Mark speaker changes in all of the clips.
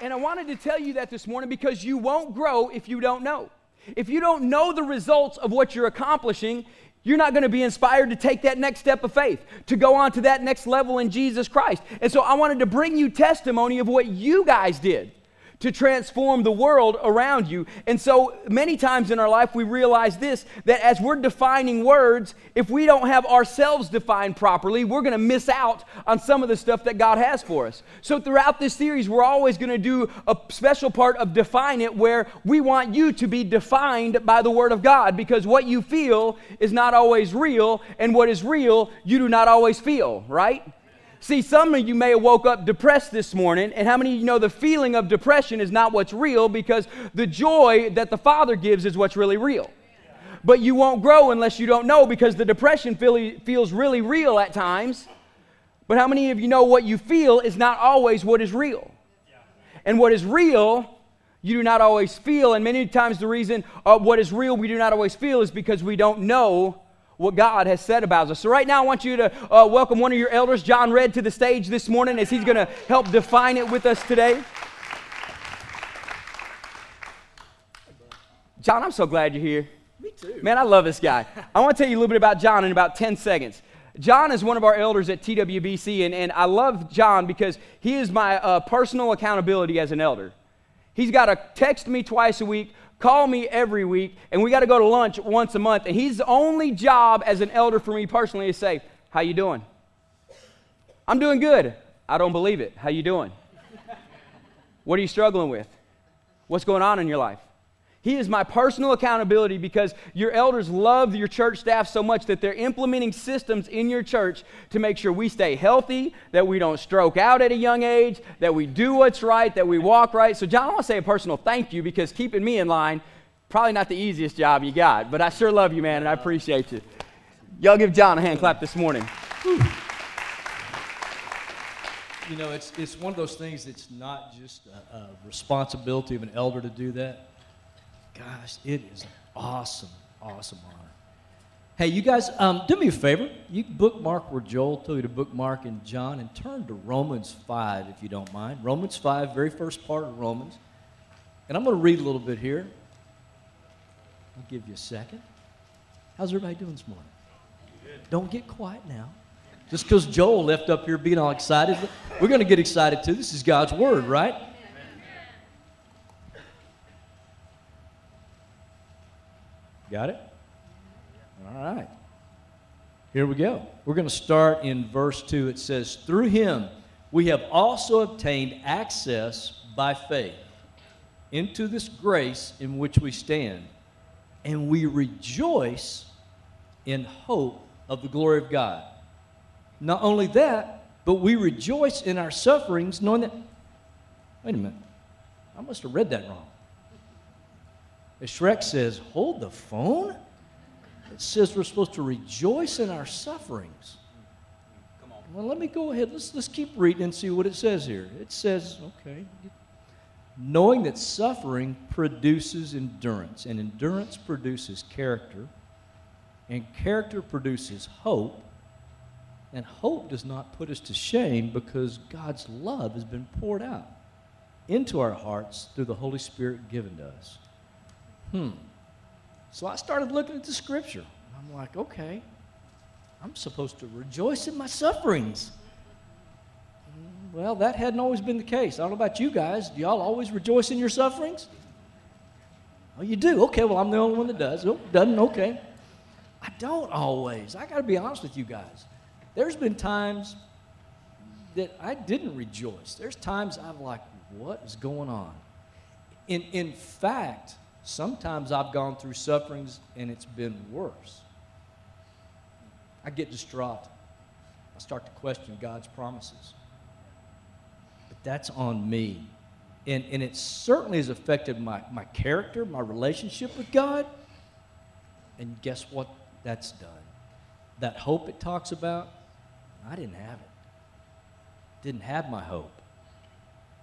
Speaker 1: And I wanted to tell you that this morning because you won't grow if you don't know. If you don't know the results of what you're accomplishing, you're not going to be inspired to take that next step of faith, to go on to that next level in Jesus Christ. And so I wanted to bring you testimony of what you guys did to transform the world around you. And so many times in our life, we realize this that as we're defining words, if we don't have ourselves defined properly, we're going to miss out on some of the stuff that God has for us. So throughout this series, we're always going to do a special part of define it where we want you to be defined by the Word of God because what you feel is not always real, and what is real, you do not always feel, right? See, some of you may have woke up depressed this morning, and how many of you know the feeling of depression is not what's real because the joy that the Father gives is what's really real. But you won't grow unless you don't know because the depression feel, feels really real at times. But how many of you know what you feel is not always what is real? And what is real, you do not always feel. And many times the reason uh, what is real we do not always feel is because we don't know what God has said about us. So, right now, I want you to uh, welcome one of your elders, John Red, to the stage this morning as he's going to help define it with us today. John, I'm so glad you're here.
Speaker 2: Me too.
Speaker 1: Man, I love this guy. I want to tell you a little bit about John in about 10 seconds. John is one of our elders at TWBC, and, and I love John because he is my uh, personal accountability as an elder. He's got to text me twice a week, call me every week, and we got to go to lunch once a month. And his only job as an elder for me personally is say, "How you doing?" I'm doing good. I don't believe it. How you doing? what are you struggling with? What's going on in your life? He is my personal accountability because your elders love your church staff so much that they're implementing systems in your church to make sure we stay healthy, that we don't stroke out at a young age, that we do what's right, that we walk right. So, John, I want to say a personal thank you because keeping me in line, probably not the easiest job you got, but I sure love you, man, and I appreciate you. Y'all give John a hand clap this morning.
Speaker 2: You know, it's, it's one of those things that's not just a, a responsibility of an elder to do that gosh, it is an awesome, awesome honor. Hey, you guys, um, do me a favor. You bookmark where Joel told you to bookmark in John and turn to Romans 5 if you don't mind. Romans 5, very first part of Romans. And I'm going to read a little bit here. I'll give you a second. How's everybody doing this morning? Good. Don't get quiet now. Just because Joel left up here being all excited, we're going to get excited too. This is God's Word, right? Got it? All right. Here we go. We're going to start in verse 2. It says, Through him we have also obtained access by faith into this grace in which we stand, and we rejoice in hope of the glory of God. Not only that, but we rejoice in our sufferings, knowing that. Wait a minute. I must have read that wrong. Shrek says, Hold the phone? It says we're supposed to rejoice in our sufferings. Come on. Well, let me go ahead. Let's, let's keep reading and see what it says here. It says, okay, knowing that suffering produces endurance, and endurance produces character, and character produces hope, and hope does not put us to shame because God's love has been poured out into our hearts through the Holy Spirit given to us. Hmm. So I started looking at the scripture. I'm like, okay, I'm supposed to rejoice in my sufferings. Well, that hadn't always been the case. I don't know about you guys. Do y'all always rejoice in your sufferings? Oh, you do? Okay, well, I'm the only one that does. Oh, doesn't? Okay. I don't always. I got to be honest with you guys. There's been times that I didn't rejoice. There's times I'm like, what is going on? In, in fact, Sometimes I've gone through sufferings and it's been worse. I get distraught. I start to question God's promises. But that's on me. And, and it certainly has affected my, my character, my relationship with God. And guess what that's done? That hope it talks about, I didn't have it. Didn't have my hope.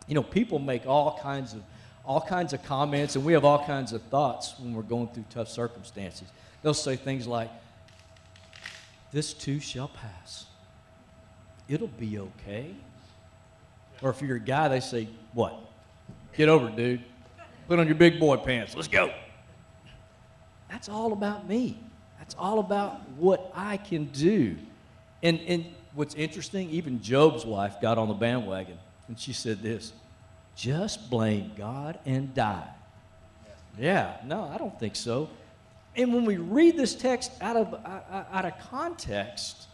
Speaker 2: You know, people make all kinds of all kinds of comments and we have all kinds of thoughts when we're going through tough circumstances. They'll say things like, This too shall pass. It'll be okay. Or if you're a guy, they say, What? Get over dude. Put on your big boy pants. Let's go. That's all about me. That's all about what I can do. And, and what's interesting, even Job's wife got on the bandwagon and she said this just blame God and die. Yeah, no, I don't think so. And when we read this text out of, uh, uh, out of context,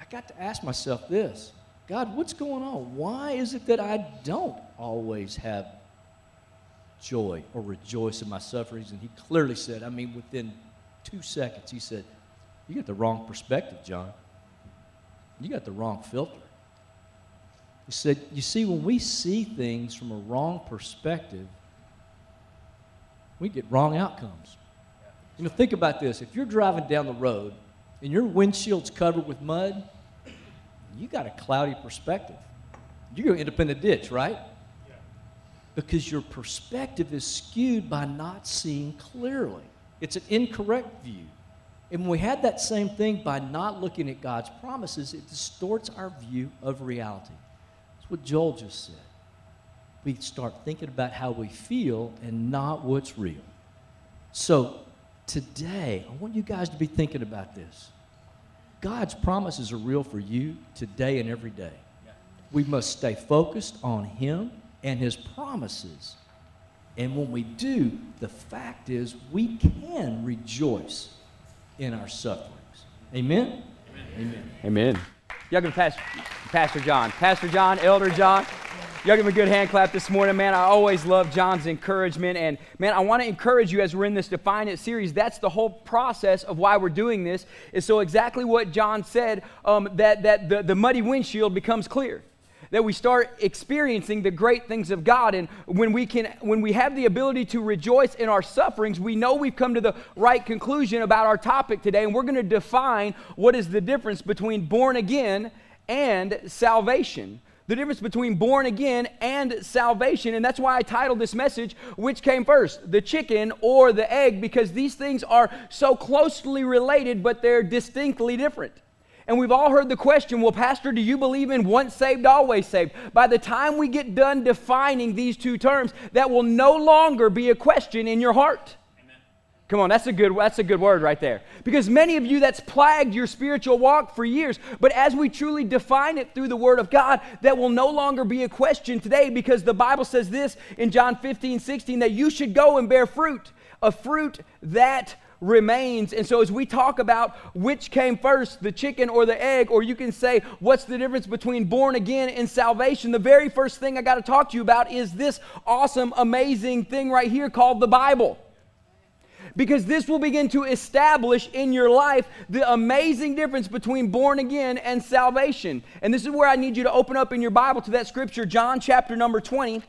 Speaker 2: I got to ask myself this God, what's going on? Why is it that I don't always have joy or rejoice in my sufferings? And he clearly said, I mean, within two seconds, he said, You got the wrong perspective, John. You got the wrong filter. He said, You see, when we see things from a wrong perspective, we get wrong outcomes. You know, think about this. If you're driving down the road and your windshield's covered with mud, you got a cloudy perspective. You're going to end up in the ditch, right? Because your perspective is skewed by not seeing clearly. It's an incorrect view. And when we had that same thing by not looking at God's promises, it distorts our view of reality. That's what Joel just said. We start thinking about how we feel and not what's real. So today, I want you guys to be thinking about this. God's promises are real for you today and every day. We must stay focused on Him and His promises. And when we do, the fact is we can rejoice in our sufferings. Amen?
Speaker 1: Amen. Amen. Y'all give Pastor, Pastor John. Pastor John, Elder John. Y'all give him a good hand clap this morning, man. I always love John's encouragement. And, man, I want to encourage you as we're in this Define It series. That's the whole process of why we're doing this, is so exactly what John said um, that, that the, the muddy windshield becomes clear that we start experiencing the great things of God. And when we can, when we have the ability to rejoice in our sufferings, we know we've come to the right conclusion about our topic today. And we're going to define what is the difference between born again and salvation the difference between born again and salvation. And that's why I titled this message, Which Came First, the chicken or the egg, because these things are so closely related, but they're distinctly different. And we've all heard the question well, Pastor, do you believe in once saved, always saved? By the time we get done defining these two terms, that will no longer be a question in your heart. Come on, that's a good that's a good word right there. Because many of you that's plagued your spiritual walk for years, but as we truly define it through the word of God, that will no longer be a question today because the Bible says this in John 15, 16 that you should go and bear fruit, a fruit that remains. And so, as we talk about which came first, the chicken or the egg, or you can say, what's the difference between born again and salvation? The very first thing I got to talk to you about is this awesome, amazing thing right here called the Bible because this will begin to establish in your life the amazing difference between born again and salvation. And this is where I need you to open up in your Bible to that scripture, John chapter number 20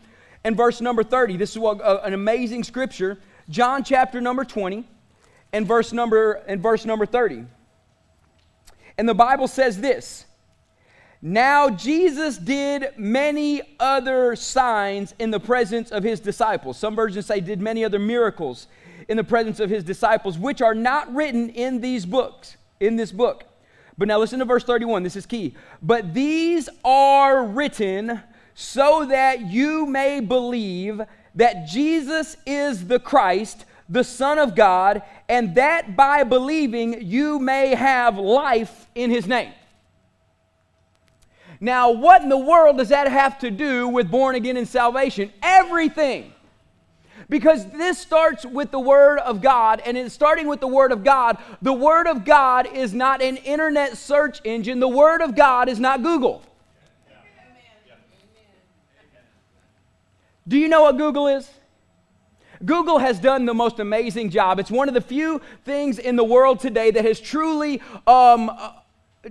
Speaker 1: and verse number 30. This is uh, an amazing scripture, John chapter number 20 and verse number and verse number 30. And the Bible says this, now Jesus did many other signs in the presence of his disciples. Some versions say did many other miracles in the presence of his disciples, which are not written in these books, in this book. But now listen to verse 31. This is key. But these are written so that you may believe that Jesus is the Christ, the Son of God, and that by believing you may have life in his name. Now, what in the world does that have to do with born again and salvation? Everything. Because this starts with the Word of God, and in starting with the Word of God, the Word of God is not an internet search engine. The Word of God is not Google. Do you know what Google is? Google has done the most amazing job. It's one of the few things in the world today that has truly um, uh,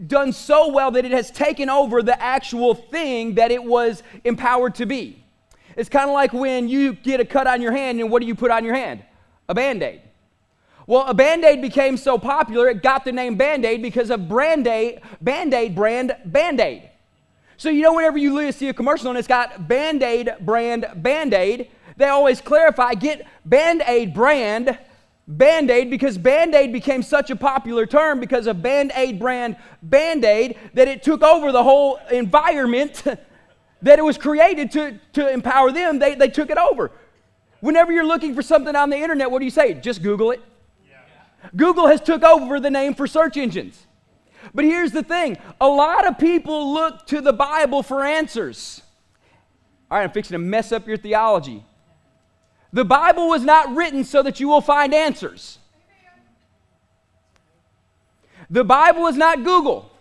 Speaker 1: done so well that it has taken over the actual thing that it was empowered to be. It's kind of like when you get a cut on your hand, and what do you put on your hand? A band aid. Well, a band aid became so popular, it got the name band aid because of brand band aid brand band aid. So, you know, whenever you see a commercial and it's got band aid brand band aid, they always clarify get band aid brand band aid because band aid became such a popular term because of band aid brand band aid that it took over the whole environment that it was created to, to empower them, they, they took it over. Whenever you're looking for something on the internet, what do you say? Just Google it. Google has took over the name for search engines. But here's the thing a lot of people look to the Bible for answers. All right, I'm fixing to mess up your theology. The Bible was not written so that you will find answers. The Bible is not Google.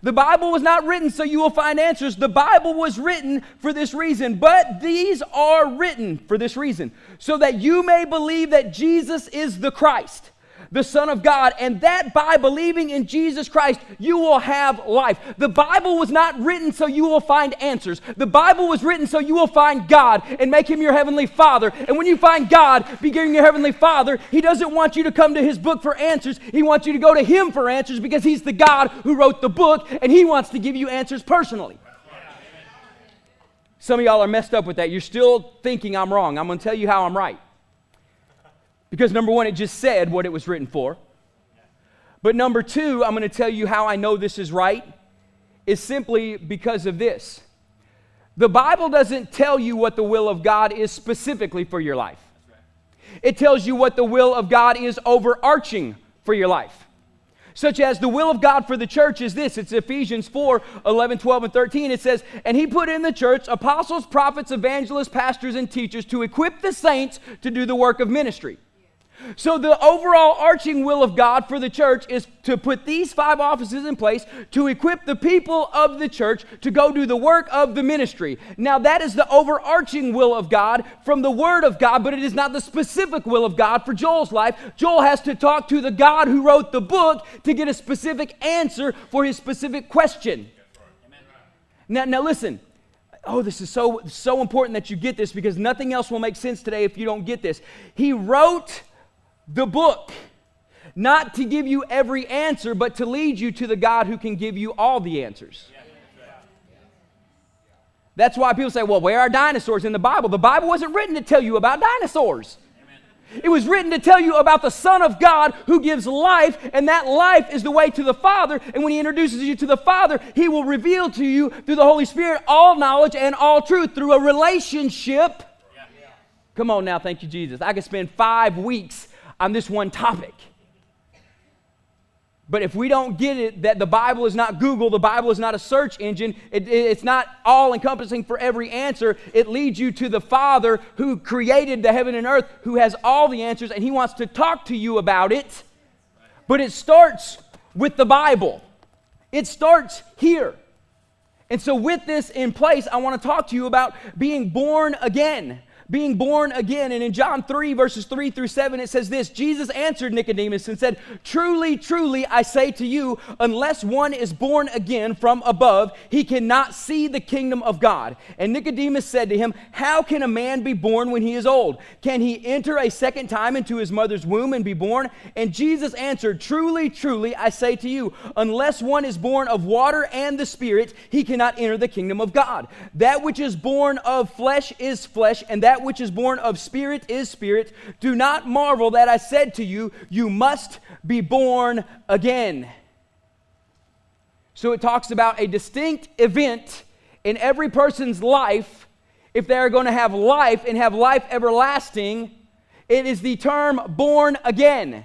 Speaker 1: The Bible was not written so you will find answers. The Bible was written for this reason. But these are written for this reason so that you may believe that Jesus is the Christ the Son of God, and that by believing in Jesus Christ, you will have life. The Bible was not written so you will find answers. The Bible was written so you will find God and make Him your Heavenly Father. And when you find God, beginning your Heavenly Father, He doesn't want you to come to His book for answers. He wants you to go to Him for answers because He's the God who wrote the book, and He wants to give you answers personally. Some of y'all are messed up with that. You're still thinking I'm wrong. I'm going to tell you how I'm right. Because number one, it just said what it was written for. But number two, I'm going to tell you how I know this is right, is simply because of this. The Bible doesn't tell you what the will of God is specifically for your life, it tells you what the will of God is overarching for your life. Such as the will of God for the church is this. It's Ephesians 4 11, 12, and 13. It says, And he put in the church apostles, prophets, evangelists, pastors, and teachers to equip the saints to do the work of ministry so, the overall arching will of God for the church is to put these five offices in place to equip the people of the church to go do the work of the ministry. Now, that is the overarching will of God from the Word of God, but it is not the specific will of God for Joel's life. Joel has to talk to the God who wrote the book to get a specific answer for his specific question. Now, now listen. Oh, this is so so important that you get this because nothing else will make sense today if you don't get this. He wrote the book, not to give you every answer, but to lead you to the God who can give you all the answers. That's why people say, well, where are dinosaurs in the Bible? The Bible wasn't written to tell you about dinosaurs. It was written to tell you about the Son of God who gives life, and that life is the way to the Father. And when He introduces you to the Father, He will reveal to you through the Holy Spirit all knowledge and all truth through a relationship. Come on now, thank you, Jesus. I could spend five weeks on this one topic. But if we don't get it that the Bible is not Google, the Bible is not a search engine, it, it's not all encompassing for every answer, it leads you to the Father who created the heaven and earth, who has all the answers, and He wants to talk to you about it. But it starts with the Bible, it starts here. And so, with this in place, I want to talk to you about being born again being born again. And in John 3, verses 3 through 7, it says this Jesus answered Nicodemus and said, Truly, truly, I say to you, unless one is born again from above, he cannot see the kingdom of God. And Nicodemus said to him, How can a man be born when he is old? Can he enter a second time into his mother's womb and be born? And Jesus answered, Truly, truly, I say to you, unless one is born of water and the Spirit, he cannot enter the kingdom of God. That which is born of flesh is flesh, and that that which is born of spirit is spirit. Do not marvel that I said to you, You must be born again. So it talks about a distinct event in every person's life. If they are going to have life and have life everlasting, it is the term born again.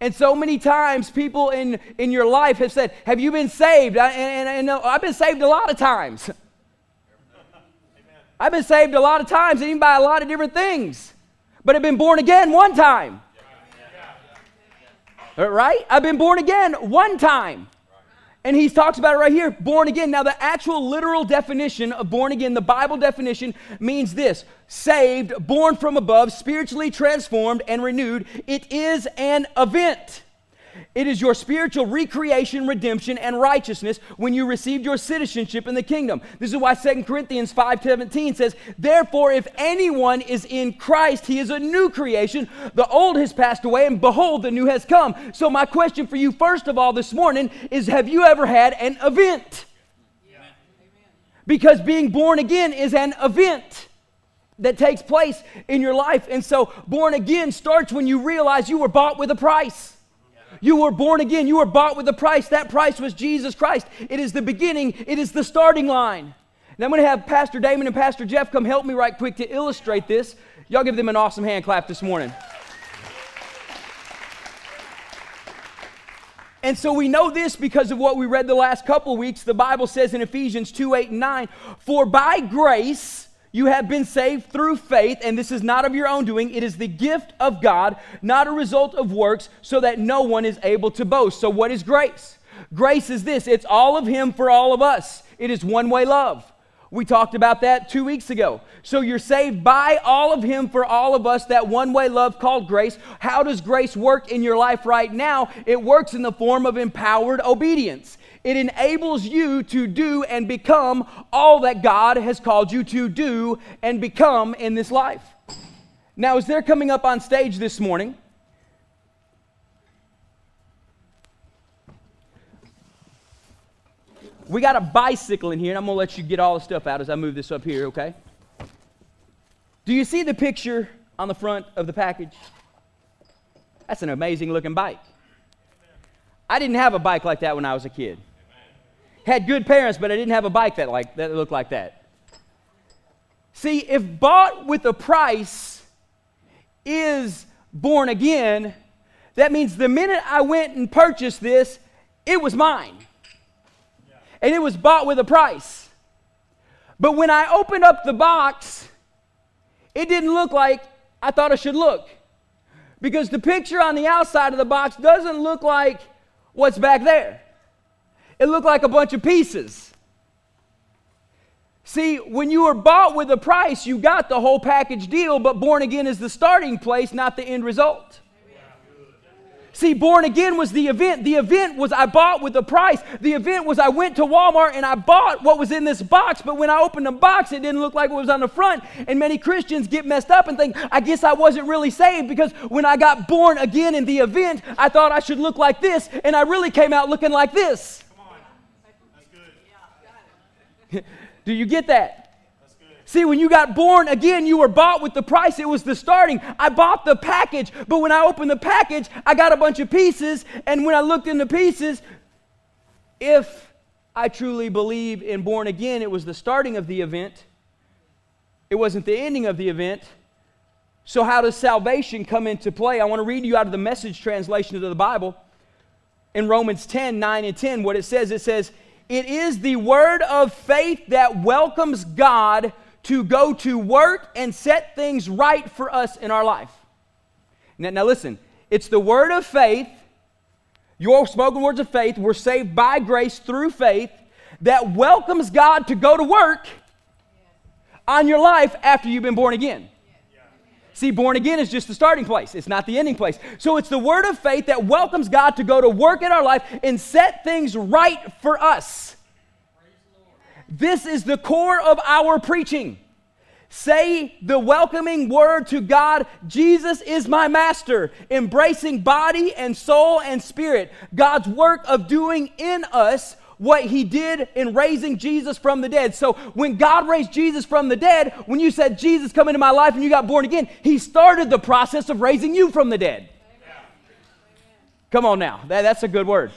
Speaker 1: And so many times, people in, in your life have said, Have you been saved? I, and, and, and I've been saved a lot of times. I've been saved a lot of times, even by a lot of different things, but I've been born again one time. Uh, right? I've been born again one time. And he talks about it right here born again. Now, the actual literal definition of born again, the Bible definition, means this saved, born from above, spiritually transformed, and renewed. It is an event. It is your spiritual recreation, redemption, and righteousness when you received your citizenship in the kingdom. This is why 2 Corinthians 5:17 says, "Therefore if anyone is in Christ, he is a new creation. The old has passed away and behold the new has come." So my question for you first of all this morning is have you ever had an event? Because being born again is an event that takes place in your life. And so born again starts when you realize you were bought with a price. You were born again. You were bought with a price. That price was Jesus Christ. It is the beginning, it is the starting line. And I'm going to have Pastor Damon and Pastor Jeff come help me right quick to illustrate this. Y'all give them an awesome hand clap this morning. And so we know this because of what we read the last couple weeks. The Bible says in Ephesians 2 8 and 9, For by grace you have been saved through faith, and this is not of your own doing. It is the gift of God, not a result of works, so that no one is able to boast. So, what is grace? Grace is this it's all of Him for all of us, it is one way love. We talked about that two weeks ago. So you're saved by all of Him for all of us, that one way love called grace. How does grace work in your life right now? It works in the form of empowered obedience. It enables you to do and become all that God has called you to do and become in this life. Now, as they're coming up on stage this morning, we got a bicycle in here, and I'm going to let you get all the stuff out as I move this up here, okay? Do you see the picture on the front of the package? That's an amazing looking bike. I didn't have a bike like that when I was a kid. Had good parents, but I didn't have a bike that, like, that looked like that. See, if bought with a price is born again, that means the minute I went and purchased this, it was mine and it was bought with a price. But when I opened up the box, it didn't look like I thought it should look. Because the picture on the outside of the box doesn't look like what's back there. It looked like a bunch of pieces. See, when you were bought with a price, you got the whole package deal, but born again is the starting place, not the end result. See, born again was the event. The event was I bought with a price. The event was I went to Walmart and I bought what was in this box, but when I opened the box, it didn't look like what was on the front. And many Christians get messed up and think, I guess I wasn't really saved because when I got born again in the event, I thought I should look like this, and I really came out looking like this. Come on. That's good. Do you get that? See, when you got born again, you were bought with the price. It was the starting. I bought the package, but when I opened the package, I got a bunch of pieces. And when I looked in the pieces, if I truly believe in born again, it was the starting of the event, it wasn't the ending of the event. So, how does salvation come into play? I want to read you out of the message translation of the Bible in Romans 10 9 and 10. What it says, it says, It is the word of faith that welcomes God to go to work and set things right for us in our life. Now, now listen, it's the word of faith, your spoken words of faith. We're saved by grace through faith that welcomes God to go to work on your life after you've been born again. See, born again is just the starting place, it's not the ending place. So it's the word of faith that welcomes God to go to work in our life and set things right for us. This is the core of our preaching. Say the welcoming word to God Jesus is my master, embracing body and soul and spirit. God's work of doing in us what he did in raising Jesus from the dead. So when God raised Jesus from the dead, when you said, Jesus, come into my life and you got born again, he started the process of raising you from the dead. Come on now, that, that's a good word.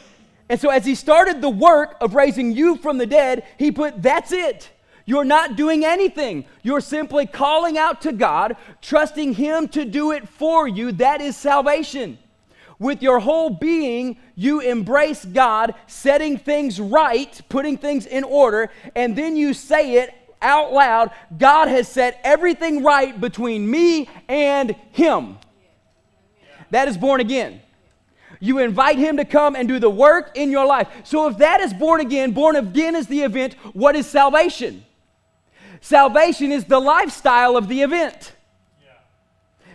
Speaker 1: And so, as he started the work of raising you from the dead, he put, That's it. You're not doing anything. You're simply calling out to God, trusting Him to do it for you. That is salvation. With your whole being, you embrace God, setting things right, putting things in order, and then you say it out loud God has set everything right between me and Him. That is born again. You invite him to come and do the work in your life. So if that is born again, born again is the event, what is salvation? Salvation is the lifestyle of the event.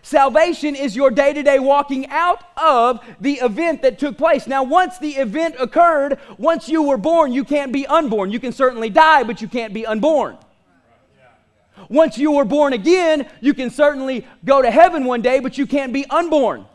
Speaker 1: Salvation is your day to day walking out of the event that took place. Now, once the event occurred, once you were born, you can't be unborn. You can certainly die, but you can't be unborn. Once you were born again, you can certainly go to heaven one day, but you can't be unborn.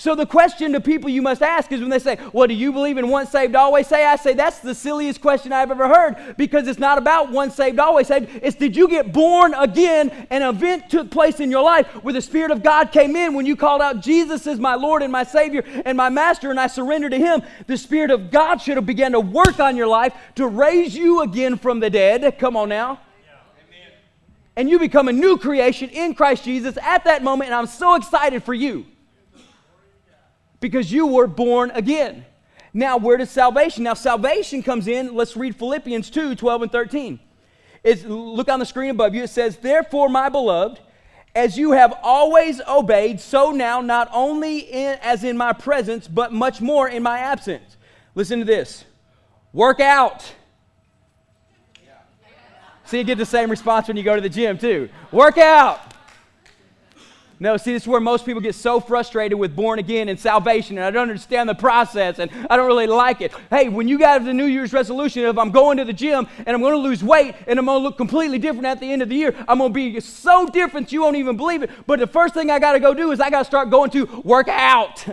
Speaker 1: So the question to people you must ask is when they say, Well, do you believe in once saved, always saved? I say that's the silliest question I've ever heard because it's not about once saved, always saved. It's did you get born again? An event took place in your life where the Spirit of God came in when you called out, Jesus is my Lord and my Savior and my Master, and I surrender to Him. The Spirit of God should have began to work on your life to raise you again from the dead. Come on now and you become a new creation in Christ Jesus at that moment, and I'm so excited for you because you were born again. Now, where does salvation? Now, salvation comes in. Let's read Philippians 2 12 and 13. It's, look on the screen above you. It says, Therefore, my beloved, as you have always obeyed, so now, not only in, as in my presence, but much more in my absence. Listen to this work out. See, you get the same response when you go to the gym, too. Work out. No, see, this is where most people get so frustrated with born again and salvation, and I don't understand the process, and I don't really like it. Hey, when you got the New Year's resolution of I'm going to the gym and I'm going to lose weight and I'm going to look completely different at the end of the year, I'm going to be so different you won't even believe it. But the first thing I got to go do is I got to start going to work out.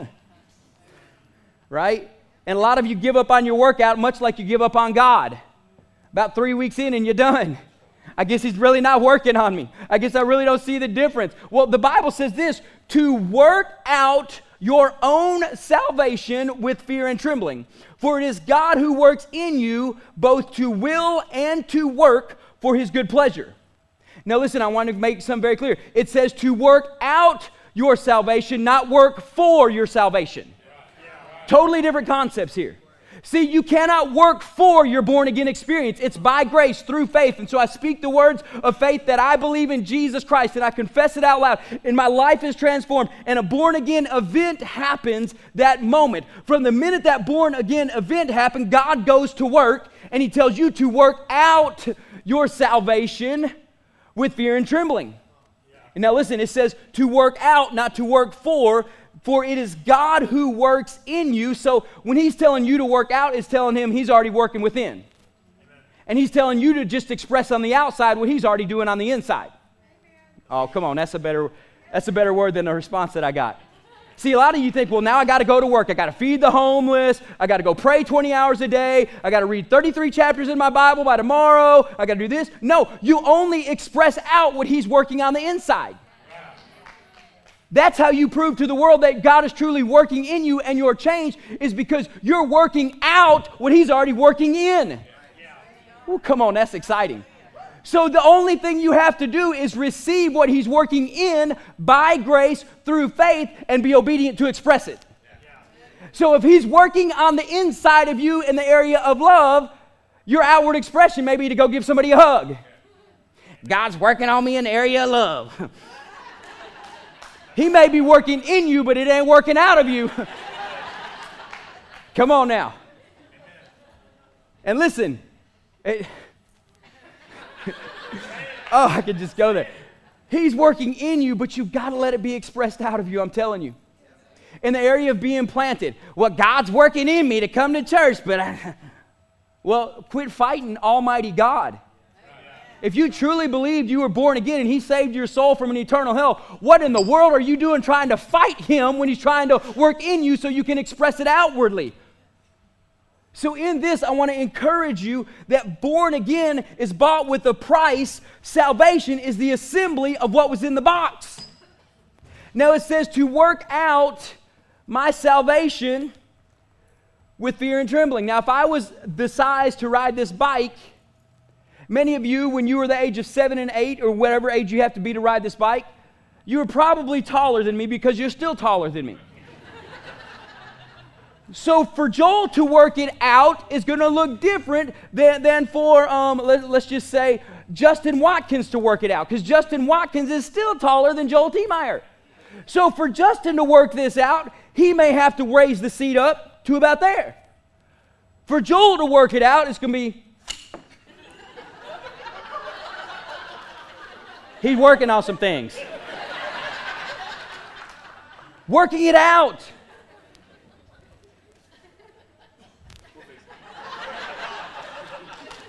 Speaker 1: right? And a lot of you give up on your workout much like you give up on God. About three weeks in and you're done. I guess he's really not working on me. I guess I really don't see the difference. Well, the Bible says this to work out your own salvation with fear and trembling. For it is God who works in you both to will and to work for his good pleasure. Now, listen, I want to make something very clear. It says to work out your salvation, not work for your salvation. Totally different concepts here. See, you cannot work for your born again experience. It's by grace through faith. And so I speak the words of faith that I believe in Jesus Christ and I confess it out loud. And my life is transformed. And a born again event happens that moment. From the minute that born again event happened, God goes to work and He tells you to work out your salvation with fear and trembling. And now listen, it says to work out, not to work for, for it is God who works in you. So when he's telling you to work out, it's telling him he's already working within. Amen. And he's telling you to just express on the outside what he's already doing on the inside. Oh, come on, that's a better that's a better word than the response that I got. See, a lot of you think, well, now I got to go to work. I got to feed the homeless. I got to go pray 20 hours a day. I got to read 33 chapters in my Bible by tomorrow. I got to do this. No, you only express out what He's working on the inside. That's how you prove to the world that God is truly working in you and your change is because you're working out what He's already working in. Well, come on, that's exciting. So the only thing you have to do is receive what He's working in by grace through faith and be obedient to express it. So if He's working on the inside of you in the area of love, your outward expression may be to go give somebody a hug. God's working on me in the area of love. He may be working in you, but it ain't working out of you. Come on now. And listen. It, oh, I could just go there. He's working in you, but you've got to let it be expressed out of you, I'm telling you. In the area of being planted, well, God's working in me to come to church, but I, well, quit fighting Almighty God. If you truly believed you were born again and He saved your soul from an eternal hell, what in the world are you doing trying to fight Him when He's trying to work in you so you can express it outwardly? So, in this, I want to encourage you that born again is bought with a price. Salvation is the assembly of what was in the box. Now, it says to work out my salvation with fear and trembling. Now, if I was the size to ride this bike, Many of you, when you were the age of seven and eight, or whatever age you have to be to ride this bike, you were probably taller than me because you're still taller than me. so for Joel to work it out is going to look different than, than for, um, let, us just say, Justin Watkins to work it out because Justin Watkins is still taller than Joel T. Meyer. So for Justin to work this out, he may have to raise the seat up to about there. For Joel to work it out, it's going to be He's working on some things. working it out.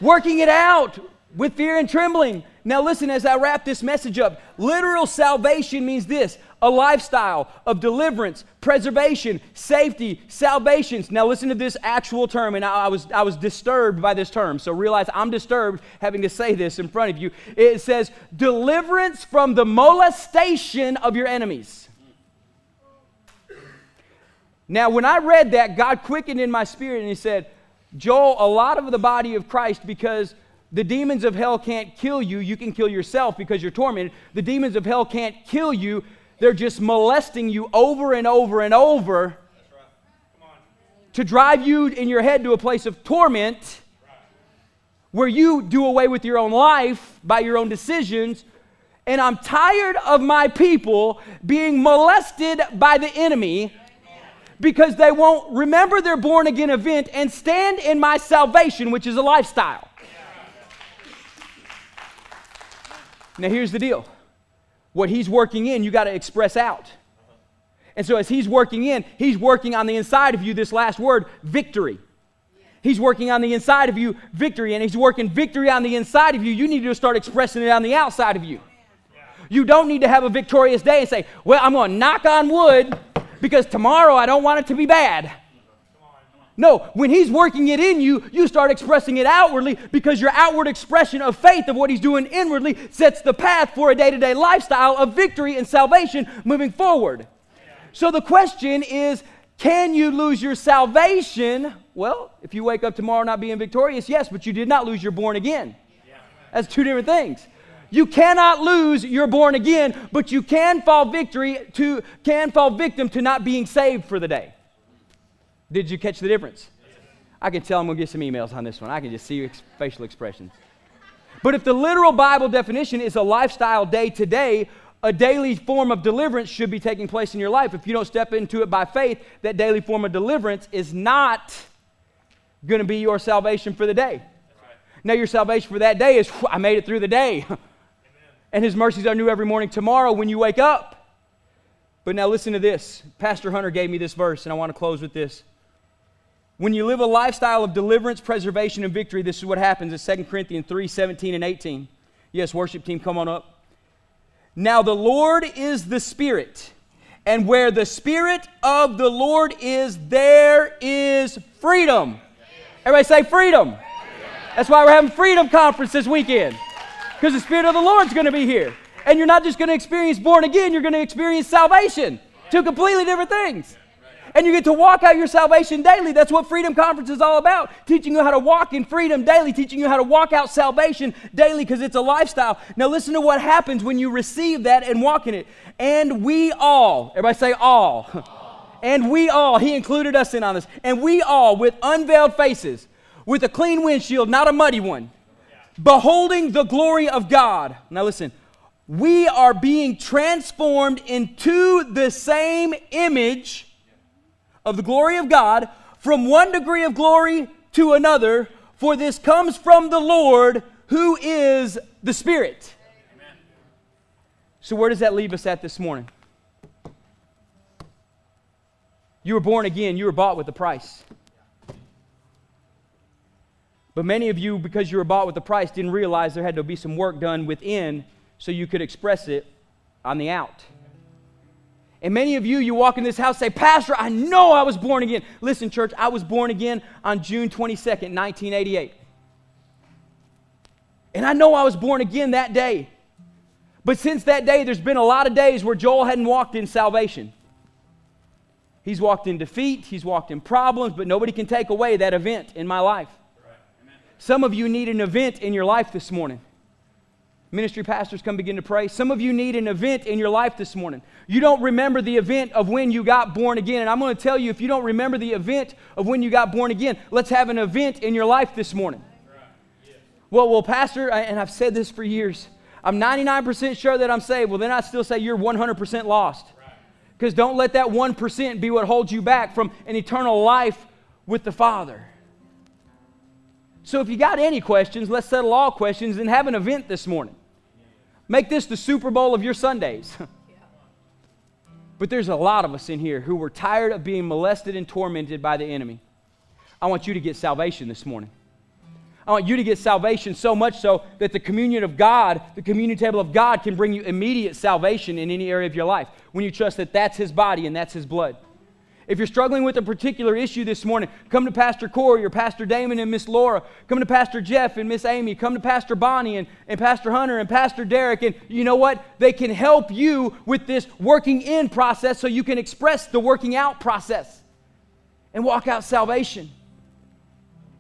Speaker 1: working it out with fear and trembling. Now, listen, as I wrap this message up, literal salvation means this a lifestyle of deliverance, preservation, safety, salvations. Now, listen to this actual term, and I, I, was, I was disturbed by this term, so realize I'm disturbed having to say this in front of you. It says, deliverance from the molestation of your enemies. Now, when I read that, God quickened in my spirit and He said, Joel, a lot of the body of Christ, because the demons of hell can't kill you, you can kill yourself because you're tormented. The demons of hell can't kill you, they're just molesting you over and over and over to drive you in your head to a place of torment where you do away with your own life by your own decisions. And I'm tired of my people being molested by the enemy because they won't remember their born again event and stand in my salvation, which is a lifestyle. Now, here's the deal what he's working in, you got to express out. And so, as he's working in, he's working on the inside of you this last word victory. He's working on the inside of you victory, and he's working victory on the inside of you. You need to start expressing it on the outside of you. You don't need to have a victorious day and say, Well, I'm going to knock on wood because tomorrow I don't want it to be bad. No, when He's working it in you, you start expressing it outwardly because your outward expression of faith of what He's doing inwardly sets the path for a day to day lifestyle of victory and salvation moving forward. So the question is can you lose your salvation? Well, if you wake up tomorrow not being victorious, yes, but you did not lose your born again. That's two different things. You cannot lose your born again, but you can fall victory to can fall victim to not being saved for the day. Did you catch the difference? I can tell I'm going to get some emails on this one. I can just see facial expressions. But if the literal Bible definition is a lifestyle day to day, a daily form of deliverance should be taking place in your life. If you don't step into it by faith, that daily form of deliverance is not going to be your salvation for the day. Now, your salvation for that day is, I made it through the day. and his mercies are new every morning tomorrow when you wake up. But now listen to this. Pastor Hunter gave me this verse, and I want to close with this. When you live a lifestyle of deliverance, preservation, and victory, this is what happens in 2 Corinthians 3 17 and 18. Yes, worship team, come on up. Now the Lord is the Spirit, and where the Spirit of the Lord is, there is freedom. Everybody say freedom. That's why we're having Freedom Conference this weekend, because the Spirit of the Lord's going to be here. And you're not just going to experience born again, you're going to experience salvation. Two completely different things. And you get to walk out your salvation daily. That's what Freedom Conference is all about. Teaching you how to walk in freedom daily, teaching you how to walk out salvation daily because it's a lifestyle. Now, listen to what happens when you receive that and walk in it. And we all, everybody say all. all. and we all, he included us in on this, and we all with unveiled faces, with a clean windshield, not a muddy one, beholding the glory of God. Now, listen. We are being transformed into the same image of the glory of God from one degree of glory to another, for this comes from the Lord who is the Spirit. Amen. So, where does that leave us at this morning? You were born again, you were bought with a price. But many of you, because you were bought with a price, didn't realize there had to be some work done within so you could express it on the out. And many of you, you walk in this house say, Pastor, I know I was born again. Listen, church, I was born again on June 22nd, 1988. And I know I was born again that day. But since that day, there's been a lot of days where Joel hadn't walked in salvation. He's walked in defeat, he's walked in problems, but nobody can take away that event in my life. Some of you need an event in your life this morning. Ministry pastors come begin to pray. Some of you need an event in your life this morning. You don't remember the event of when you got born again. And I'm going to tell you if you don't remember the event of when you got born again, let's have an event in your life this morning. Well, well, Pastor, and I've said this for years, I'm 99% sure that I'm saved. Well, then I still say you're 100% lost. Because don't let that 1% be what holds you back from an eternal life with the Father. So if you got any questions, let's settle all questions and have an event this morning. Make this the Super Bowl of your Sundays. but there's a lot of us in here who were tired of being molested and tormented by the enemy. I want you to get salvation this morning. I want you to get salvation so much so that the communion of God, the communion table of God, can bring you immediate salvation in any area of your life when you trust that that's His body and that's His blood. If you're struggling with a particular issue this morning, come to Pastor Corey or Pastor Damon and Miss Laura. Come to Pastor Jeff and Miss Amy. Come to Pastor Bonnie and, and Pastor Hunter and Pastor Derek. And you know what? They can help you with this working in process so you can express the working out process and walk out salvation.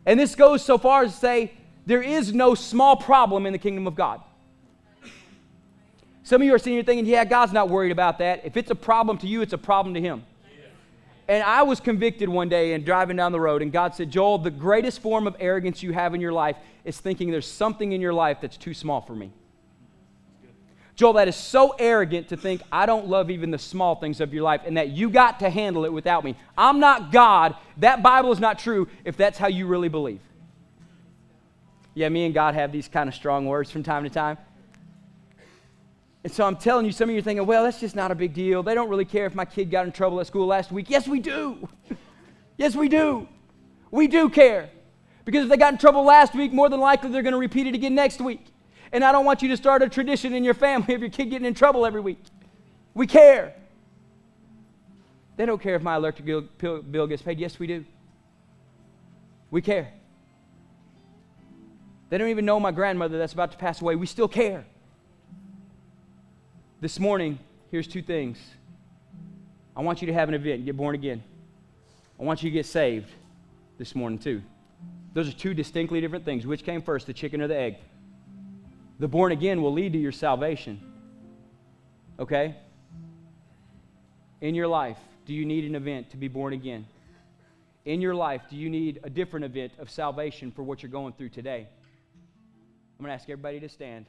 Speaker 1: And this goes so far as to say there is no small problem in the kingdom of God. Some of you are sitting here thinking, yeah, God's not worried about that. If it's a problem to you, it's a problem to Him. And I was convicted one day in driving down the road, and God said, Joel, the greatest form of arrogance you have in your life is thinking there's something in your life that's too small for me. Joel, that is so arrogant to think I don't love even the small things of your life and that you got to handle it without me. I'm not God. That Bible is not true if that's how you really believe. Yeah, me and God have these kind of strong words from time to time. And so I'm telling you, some of you are thinking, well, that's just not a big deal. They don't really care if my kid got in trouble at school last week. Yes, we do. yes, we do. We do care. Because if they got in trouble last week, more than likely they're going to repeat it again next week. And I don't want you to start a tradition in your family of your kid getting in trouble every week. We care. They don't care if my electric bill gets paid. Yes, we do. We care. They don't even know my grandmother that's about to pass away. We still care. This morning, here's two things. I want you to have an event, get born again. I want you to get saved this morning, too. Those are two distinctly different things. Which came first, the chicken or the egg? The born again will lead to your salvation. Okay? In your life, do you need an event to be born again? In your life, do you need a different event of salvation for what you're going through today? I'm going to ask everybody to stand.